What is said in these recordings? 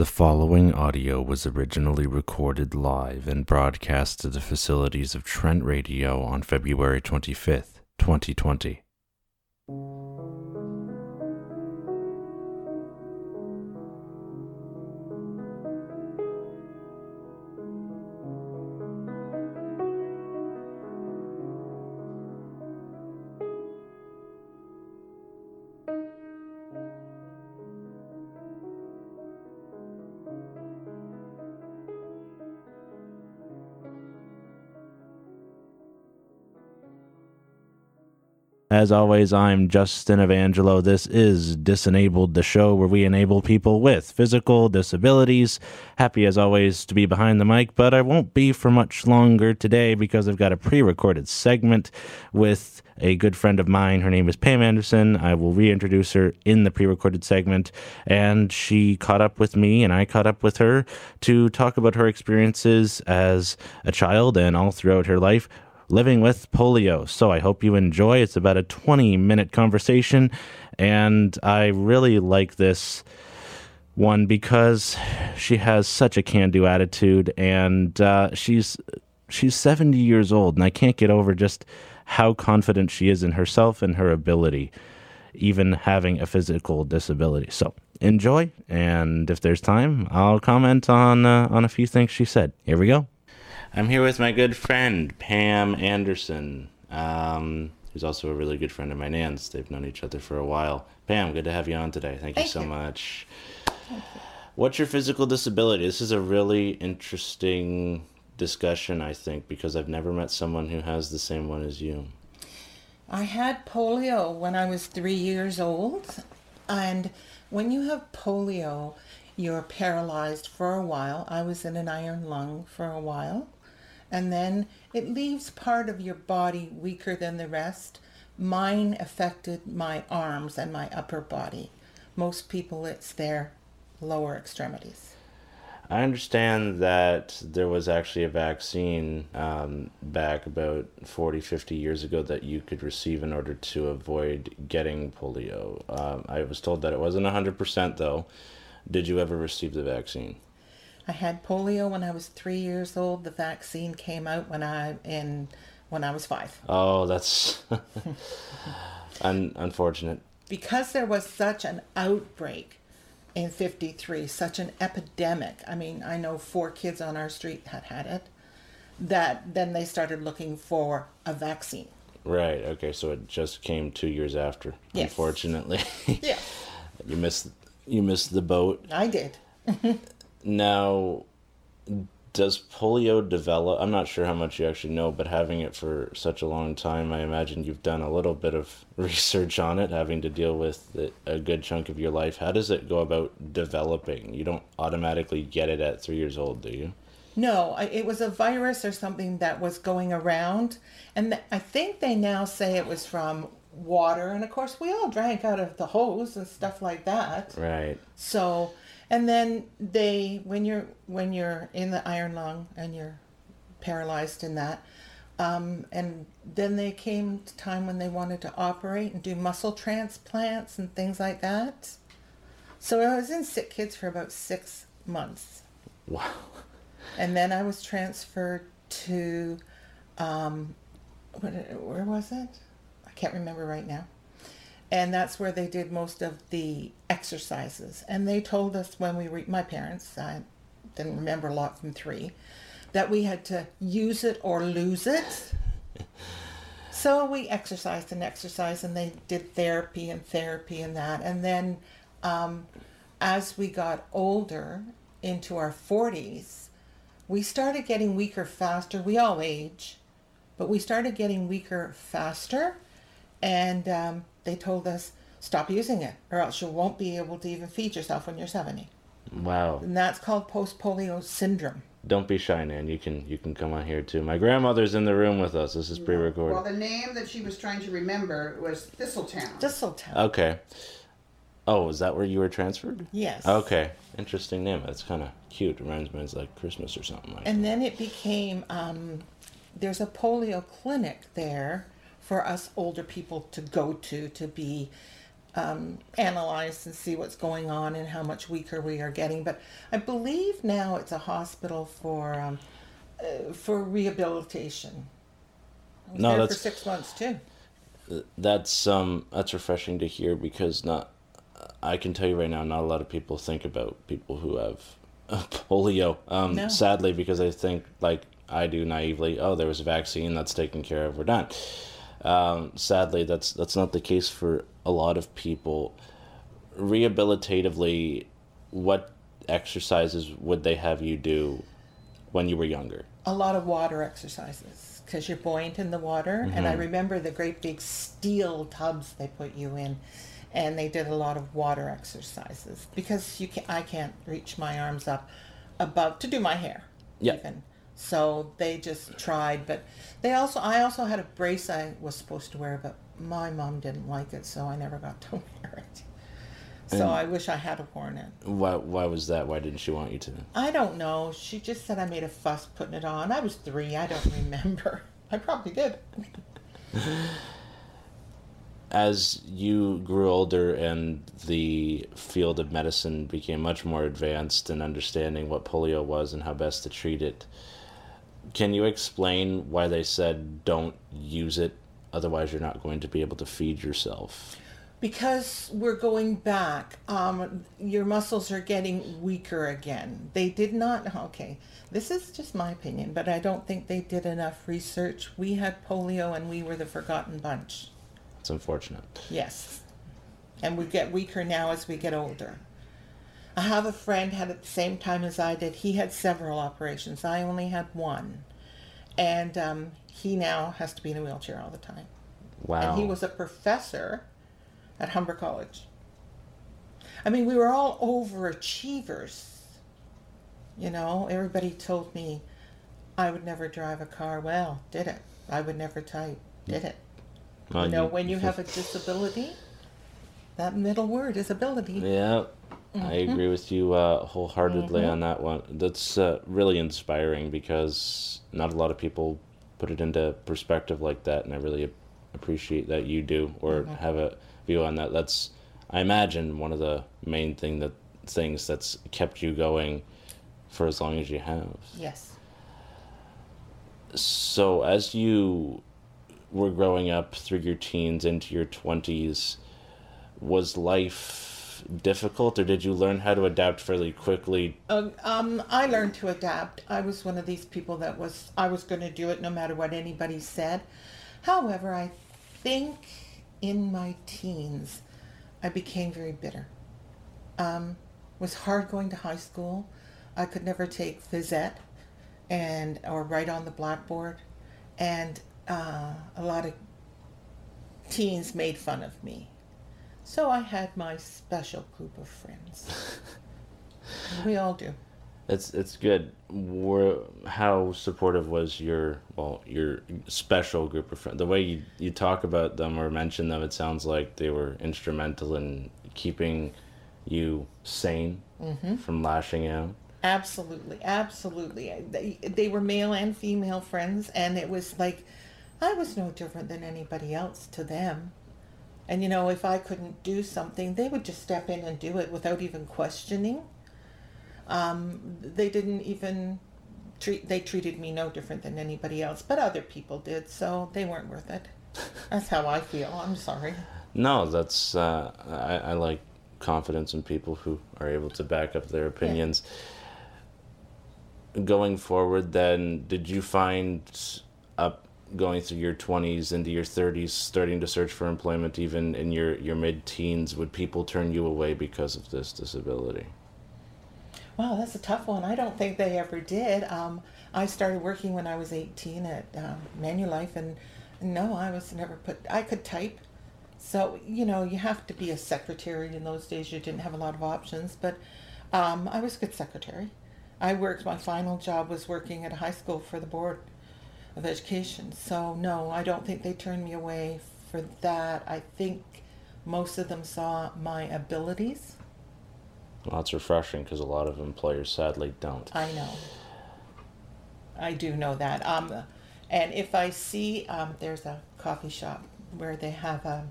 The following audio was originally recorded live and broadcast to the facilities of Trent Radio on February 25th, 2020. As always, I'm Justin Evangelo. This is Disenabled, the show where we enable people with physical disabilities. Happy as always to be behind the mic, but I won't be for much longer today because I've got a pre recorded segment with a good friend of mine. Her name is Pam Anderson. I will reintroduce her in the pre recorded segment. And she caught up with me, and I caught up with her to talk about her experiences as a child and all throughout her life living with polio. So I hope you enjoy. It's about a 20 minute conversation, and I really like this one because she has such a can do attitude, and uh, she's she's 70 years old, and I can't get over just how confident she is in herself and her ability, even having a physical disability. So enjoy, and if there's time, I'll comment on uh, on a few things she said. Here we go. I'm here with my good friend Pam Anderson, um, who's also a really good friend of my Nan's. They've known each other for a while. Pam, good to have you on today. Thank, Thank you so you. much. What's your physical disability? This is a really interesting discussion, I think, because I've never met someone who has the same one as you. I had polio when I was three years old. And when you have polio, you're paralyzed for a while. I was in an iron lung for a while. And then it leaves part of your body weaker than the rest. Mine affected my arms and my upper body. Most people, it's their lower extremities. I understand that there was actually a vaccine um, back about 40, 50 years ago that you could receive in order to avoid getting polio. Um, I was told that it wasn't 100% though. Did you ever receive the vaccine? I had polio when I was three years old. The vaccine came out when I in when I was five. Oh, that's un- unfortunate. because there was such an outbreak in 53 such an epidemic i mean i know four kids on our street had had it that then they started looking for a vaccine Right. Okay. So it just came two years after. Yes. Unfortunately, yeah you missed you missed the boat. i did Now, does polio develop? I'm not sure how much you actually know, but having it for such a long time, I imagine you've done a little bit of research on it, having to deal with it a good chunk of your life. How does it go about developing? You don't automatically get it at three years old, do you? no it was a virus or something that was going around and i think they now say it was from water and of course we all drank out of the hose and stuff like that Right. So, and then they, when you're when you're in the iron lung and you're paralyzed in that, um, and then they came to time when they wanted to operate and do muscle transplants and things like that. So I was in sick kids for about six months, Wow. and then I was transferred to, um, what, where was it? I can't remember right now and that's where they did most of the exercises. And they told us when we were, my parents, I didn't remember a lot from three, that we had to use it or lose it. so we exercised and exercised, and they did therapy and therapy and that. And then um, as we got older into our 40s, we started getting weaker faster. We all age, but we started getting weaker faster and um, they told us stop using it or else you won't be able to even feed yourself when you're 70 Wow. and that's called post-polio syndrome Don't be shy, Nan. You can you can come on here too. My grandmother's in the room with us. This is pre-recorded. Well, the name that she was trying to remember was Thistletown. Thistletown. Okay. Oh, is that where you were transferred? yes Okay. Interesting name. That's kind of cute. Reminds me of like Christmas or something like. and then it became um, there's a polio clinic there for us older people to go to to be um, analyzed and see what's going on and how much weaker we are getting. But I believe now it's a hospital for um, uh, for rehabilitation. No, that's- for six months too. That's um that's refreshing to hear because not I can tell you right now not a lot of people think about people who have polio. Um No. sadly because they think like I do naively, oh there was a vaccine that's taken care of, we're done. Um sadly that's that's not the case for a lot of people. Rehabilitatively what exercises would they have you do when you were younger? a lot of water exercises because you're buoyant in the water. And I remember the great big steel tubs they put you in, and they did a lot of water exercises because you can I can't reach my arms up above to do my hair. Yeah. Even. So they just tried, but they also I also had a brace I was supposed to wear, but my mom didn't like it, so I never got to wear it. So And- I wish I had worn it. Why why was that? Why didn't she want you to? I don't know. She just said I made a fuss putting it on. I was three. I don't remember. I probably did. as you grew older and the field of medicine became much more advanced in understanding what polio was and how best to treat it, can you explain why they said don't use it? Otherwise, you're not going to be able to feed yourself. Because we're going back, um, your muscles are getting weaker again. They did not, okay, this is just my opinion, but I don't think they did enough research. We had polio and we were the forgotten bunch. It's unfortunate. Yes. And we get weaker now as we get older. I have a friend had at the same time as I did. He had several operations. I only had one. And um, he now has to be in a wheelchair all the time. Wow. And he was a professor at Humber College. I mean, we were all overachievers. You know, everybody told me I would never drive a car. Well, did it. I would never type. Did it. Well, you know, when you have a disability, that middle word is ability. Yeah, I Mm-hmm. agree with you uh, wholeheartedly on that one. That's uh, really inspiring because not a lot of people put it into perspective like that, and I really appreciate that you do or Mm-hmm. have a view on that. That's, I imagine, one of the main thing that things that's kept you going for as long as you have. Yes. So as you were growing up through your teens into your 20s, was life difficult or did you learn how to adapt fairly quickly? Um, um, I learned to adapt. I was one of these people that was I was going to do it no matter what anybody said. However, I think in my teens, I became very bitter. Um, was hard going to high school. I could never take phys ed and or write on the blackboard, and uh, a lot of teens made fun of me. So I had my special group of friends. we all do. It's it's good. Were, how supportive was your well your special group of friends? The way you, you talk about them or mention them, it sounds like they were instrumental in keeping you sane mm-hmm. from lashing out. Absolutely, absolutely. They, they were male and female friends, and it was like I was no different than anybody else to them. And you know, if I couldn't do something, they would just step in and do it without even questioning. Um, they didn't even treat. They treated me no different than anybody else, but other people did, so they weren't worth it. That's how I feel. I'm sorry. No, that's uh, I, I like confidence in people who are able to back up their opinions. Going forward, then, did you find up going through your twenties into your thirties, starting to search for employment, even in your your mid teens? Would people turn you away because of this disability? Wow, that's a tough one. I don't think they ever did. Um, I started working when I was 18 at um, Manulife, and no, I was never put. I could type, so you know, you have to be a secretary. In those days, you didn't have a lot of options, but um, I was a good secretary. I worked. My final job was working at a high school for the board of education. So no, I don't think they turned me away for that. I think most of them saw my abilities. Well, that's refreshing because a lot of employers sadly don't. I know. I do know that. Um, and if I see um, there's a coffee shop where they have a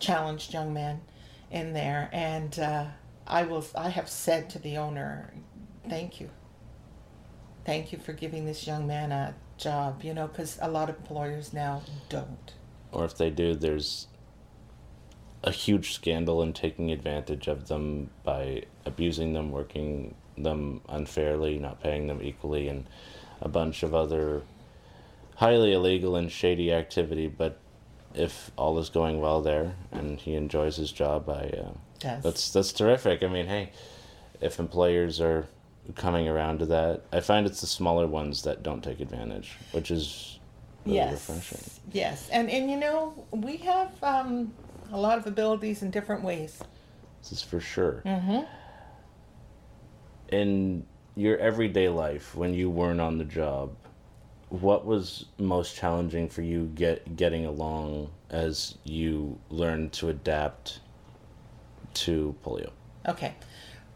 challenged young man, in there. And uh, I will. I have said to the owner, "Thank you. Thank you for giving this young man a job." You know, because a lot of employers now don't. Or if they do, there's a huge scandal in taking advantage of them by abusing them, working them unfairly, not paying them equally, and a bunch of other highly illegal and shady activity. But if all is going well there and he enjoys his job, I uh, Yes. that's that's terrific. I mean, hey, if employers are coming around to that, I find it's the smaller ones that don't take advantage, which is really yes. refreshing. Yes, and and you know we have um, a lot of abilities in different ways. This is for sure. Mm-hmm. in your everyday life when you weren't on the job what was most challenging for you get getting along as you learned to adapt to polio Okay.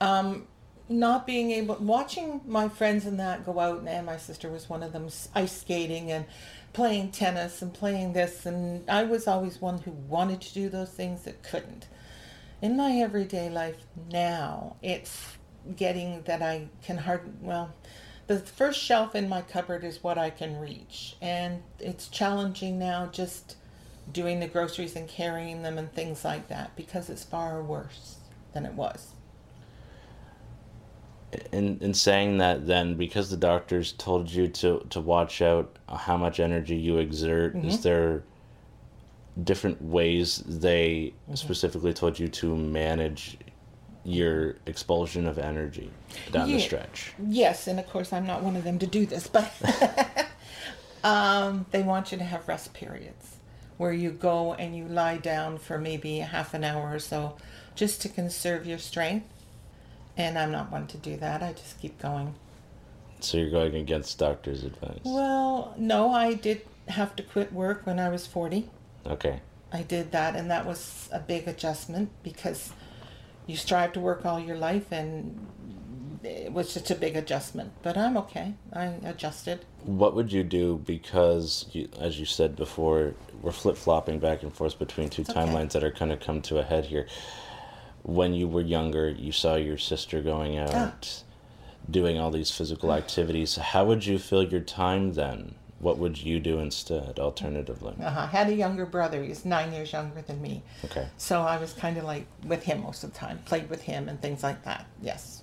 Um, not being able, watching my friends and that go out, and eh, my sister was one of them, ice skating and playing tennis and playing this, and I was always one who wanted to do those things that couldn't. In my everyday life now, it's getting that I can hard, well, the first shelf in my cupboard is what I can reach, and it's challenging now just doing the groceries and carrying them and things like that because it's far worse than it was. In in saying that then because the doctors told you to to watch out how much energy you exert is there different ways they specifically told you to manage your expulsion of energy down the stretch? Yes, and of course I'm not one of them to do this, but um, they want you to have rest periods where you go and you lie down for maybe half an hour or so just to conserve your strength. And I'm not one to do that. I just keep going. so you're going against doctor's advice Well, no, I did have to quit work when I was 40. okay I did that, and that was a big adjustment because you strive to work all your life, and it was just a big adjustment. But I'm okay. I adjusted. what would you do because you, as you said before we're flip-flopping back and forth between two okay. timelines that are kind of come to a head here when you were younger you saw your sister going out doing all these physical activities how would you fill your time then what would you do instead alternatively Uh-huh. I had a younger brother. He's nine years younger than me. okay So I was kind of like with him most of the time, played with him and things like that. Yes.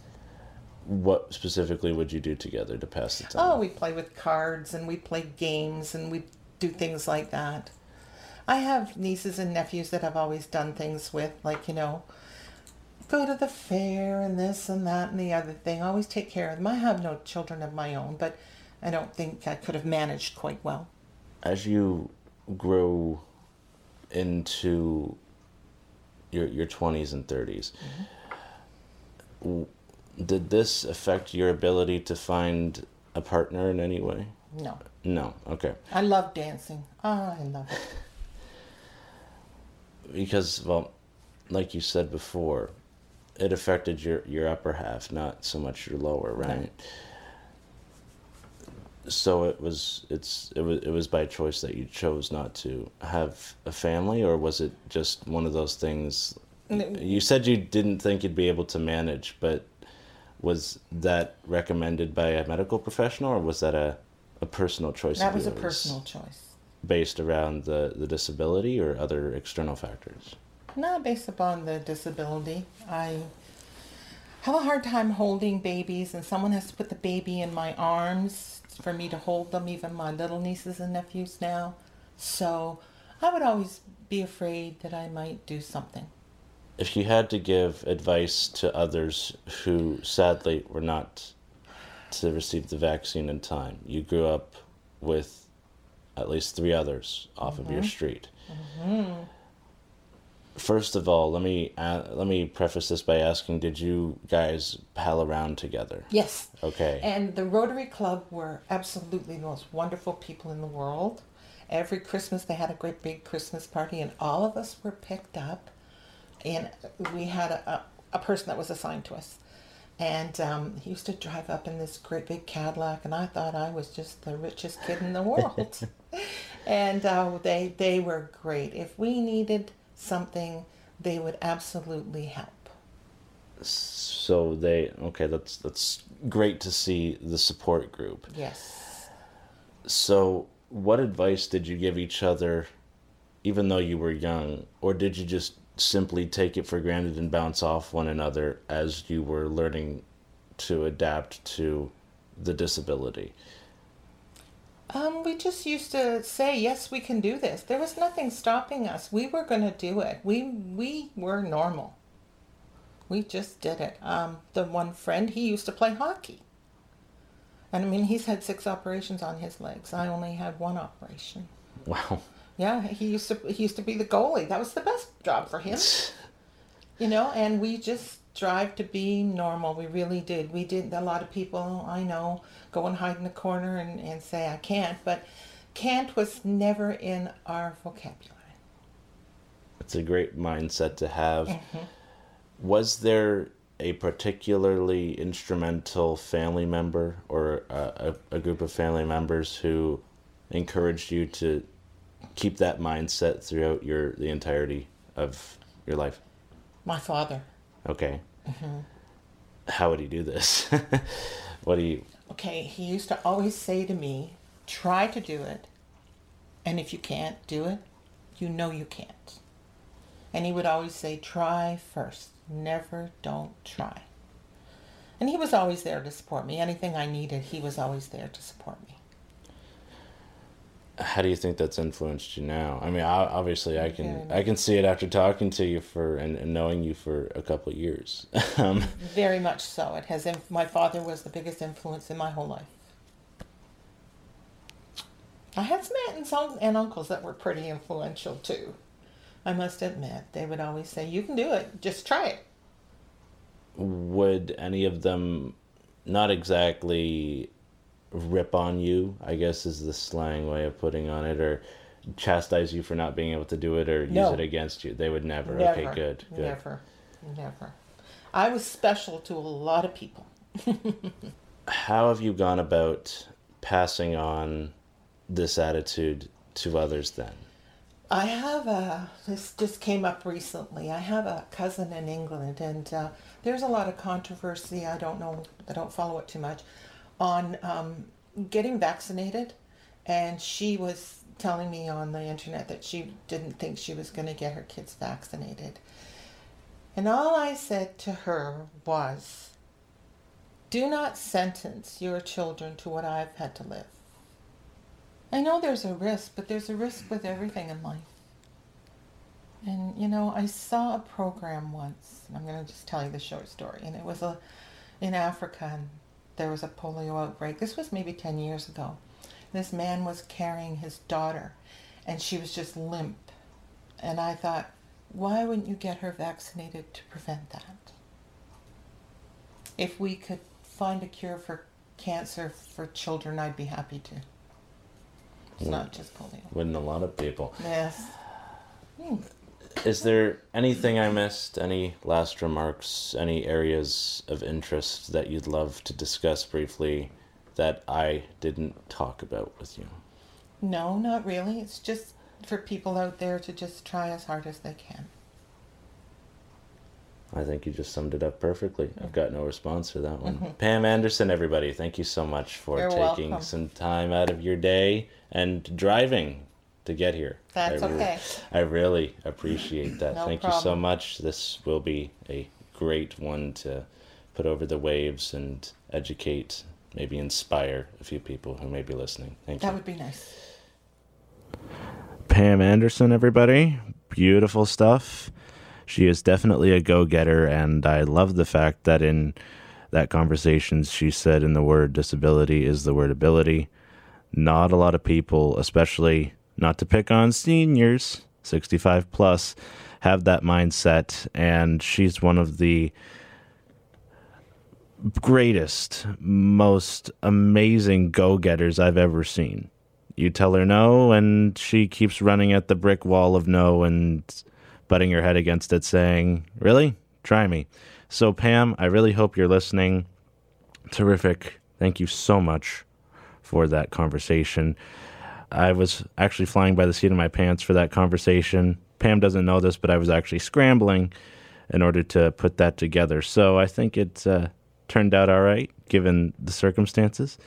what specifically would you do together to pass the time Oh, we play with cards and we play games and we do things like that. I have nieces and nephews that I've always done things with, like, you know, go to the fair and this and that and the other thing. Always take care of them. I have no children of my own, but I don't think I could have managed quite well. as you grow into your your 20s and 30s w- mm-hmm. did this affect your ability to find a partner in any way No. no okay I love dancing. Oh, I love it. because well like you said before it affected your your upper half not so much your lower right. Right. so it was it's it was it was by choice that you chose not to have a family or was it just one of those things? You said you didn't think you'd be able to manage but was that recommended by a medical professional or was that a, a personal choice That was a personal choice. based around the, the disability or other external factors Not based upon the disability. I have a hard time holding babies, and someone has to put the baby in my arms for me to hold them, even my little nieces and nephews now. So I would always be afraid that I might do something. if you had to give advice to others who sadly were not to receive the vaccine in time, you grew up with at least three others off of your mm-hmm. street. Mm-hmm. First of all, let me uh, let me preface this by asking: Did you guys pal around together? Yes. Okay. And the Rotary Club were absolutely the most wonderful people in the world. Every Christmas they had a great big Christmas party, and all of us were picked up. And we had a, a, a person that was assigned to us. And um, he used to drive up in this great big Cadillac, and I thought I was just the richest kid in the world. and uh, they, they were great. If we needed something, they would absolutely help. So they okay, that's that's great to see the support group. Yes. So what advice did you give each other even though you were young or did you just simply take it for granted and bounce off one another as you were learning to adapt to the disability? Um, we just used to say, yes, we can do this. There was nothing stopping us. We were going to do it. We, we were normal. We just did it. Um, the one friend, he used to play hockey. And I mean, he's had six operations on his legs. I only had one operation. Wow. Yeah, he used to he used to be the goalie. That was the best job for him. You know, and we just strive to be normal. We really did. We did. A lot of people I know go and hide in the corner and, and say I can't, but can't was never in our vocabulary. It's a great mindset to have. Mm-hmm. Was there a particularly instrumental family member or a, a, a group of family members who encouraged you to keep that mindset throughout your the entirety of your life? My father. Okay. Mm-hmm. How would he do this? what do you? Okay, he used to always say to me, try to do it. And if you can't do it, you know you can't. And he would always say, try first. Never don't try. And he was always there to support me. Anything I needed, he was always there to support me. How do you think that's influenced you now? I mean, I, obviously, I can. I can see it after talking to you for and, and knowing you for a couple of years. um, Very much so. It has. Inf- my father was the biggest influence in my whole life. I had some aunts and uncles that were pretty influential too. I must admit, they would always say, "You can do it. Just try it." would any of them not exactly rip on you i guess is the slang way of putting on it or chastise you for not being able to do it or use it against you they would never, Never. okay good good Never. Never. I was special to a lot of people. how have you gone about passing on this attitude to others then I have a, this just came up recently. I have a cousin in England, and uh, there's a lot of controversy. I don't know, I don't follow it too much, on um, getting vaccinated. And she was telling me on the internet that she didn't think she was going to get her kids vaccinated. And all I said to her was, do not sentence your children to what I've had to live. I know there's a risk, but there's a risk with everything in life. And you know, I saw a program once, and I'm going to just tell you the short story. And it was a in Africa, and there was a polio outbreak. This was maybe 10 years ago. This man was carrying his daughter, and she was just limp. And I thought, why wouldn't you get her vaccinated to prevent that? If we could find a cure for cancer for children, I'd be happy to. It's not just polio. wouldn't a lot of people Yes. Hmm. Is there anything i missed any last remarks any areas of interest that you'd love to discuss briefly that i didn't talk about with you No, not really. It's just for people out there to just try as hard as they can. I think you just summed it up perfectly. I've got no response for that one. Mm-hmm. Pam Anderson, everybody, thank you so much for You're taking welcome. some time out of your day and driving to get here. That's I re- okay. I really appreciate that. No thank you so much. This will be a great one to put over the waves and educate, maybe inspire a few people who may be listening. Thank That you. That would be nice. Pam Anderson, everybody. Beautiful stuff. She is definitely a go getter, and I love the fact that in that conversation she said in the word disability is the word ability. Not a lot of people, especially not to pick on seniors, 65 plus, have that mindset, and she's one of the greatest, most amazing go getters I've ever seen. You tell her no, and she keeps running at the brick wall of no and butting her head against it, saying, Really? Try me. So, Pam, I really hope you're listening. Terrific. Thank you so much for that conversation. I was actually flying by the seat of my pants for that conversation. Pam doesn't know this, but I was actually scrambling in order to put that together. So I think it uh, turned out all right given the circumstances.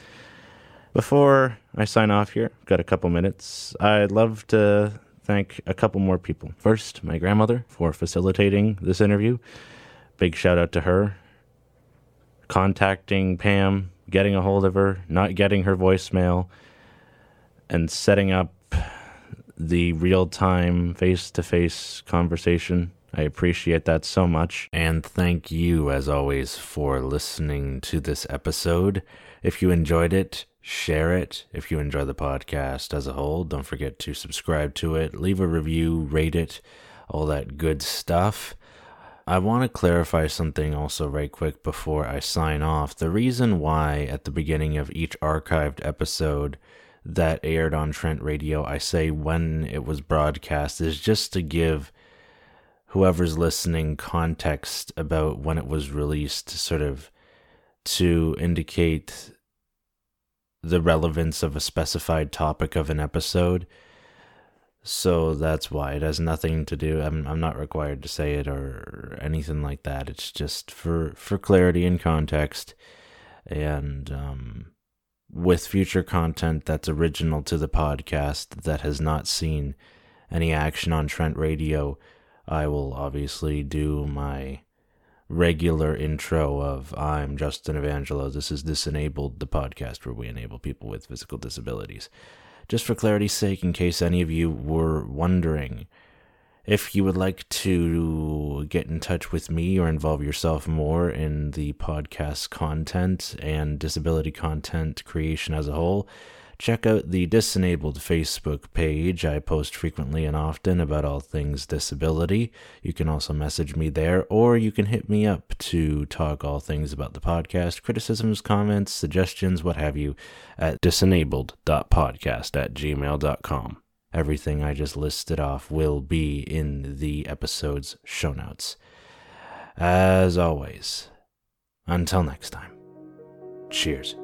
Before I sign off here, got a couple minutes. I'd love to thank a couple more people. First, my grandmother for facilitating this interview. Big shout out to her. Contacting Pam, getting a hold of her, not getting her voicemail, and setting up the real time face to face conversation. I appreciate that so much. And thank you, as always, for listening to this episode. If you enjoyed it, share it. If you enjoy the podcast as a whole, don't forget to subscribe to it, leave a review, rate it, all that good stuff. I want to clarify something also, right quick, before I sign off. The reason why, at the beginning of each archived episode, that aired on Trent Radio, I say when it was broadcast is just to give whoever's listening context about when it was released, sort of to indicate the relevance of a specified topic of an episode. So that's why it has nothing to do. I'm I'm not required to say it or anything like that. It's just for for clarity and context, and um, with future content that's original to the podcast that has not seen any action on Trent Radio, I will obviously do my regular intro of I'm Justin Evangelo. This is Disenabled, the podcast where we enable people with physical disabilities. Just for clarity's sake, in case any of you were wondering, if you would like to get in touch with me or involve yourself more in the podcast content and disability content creation as a whole, check out the Disenabled Facebook page. I post frequently and often about all things disability. You can also message me there, or you can hit me up to talk all things about the podcast, criticisms, comments, suggestions, what have you, at disenabled.podcast at gmail.com. Everything I just listed off will be in the episode's show notes. As always, until next time, cheers.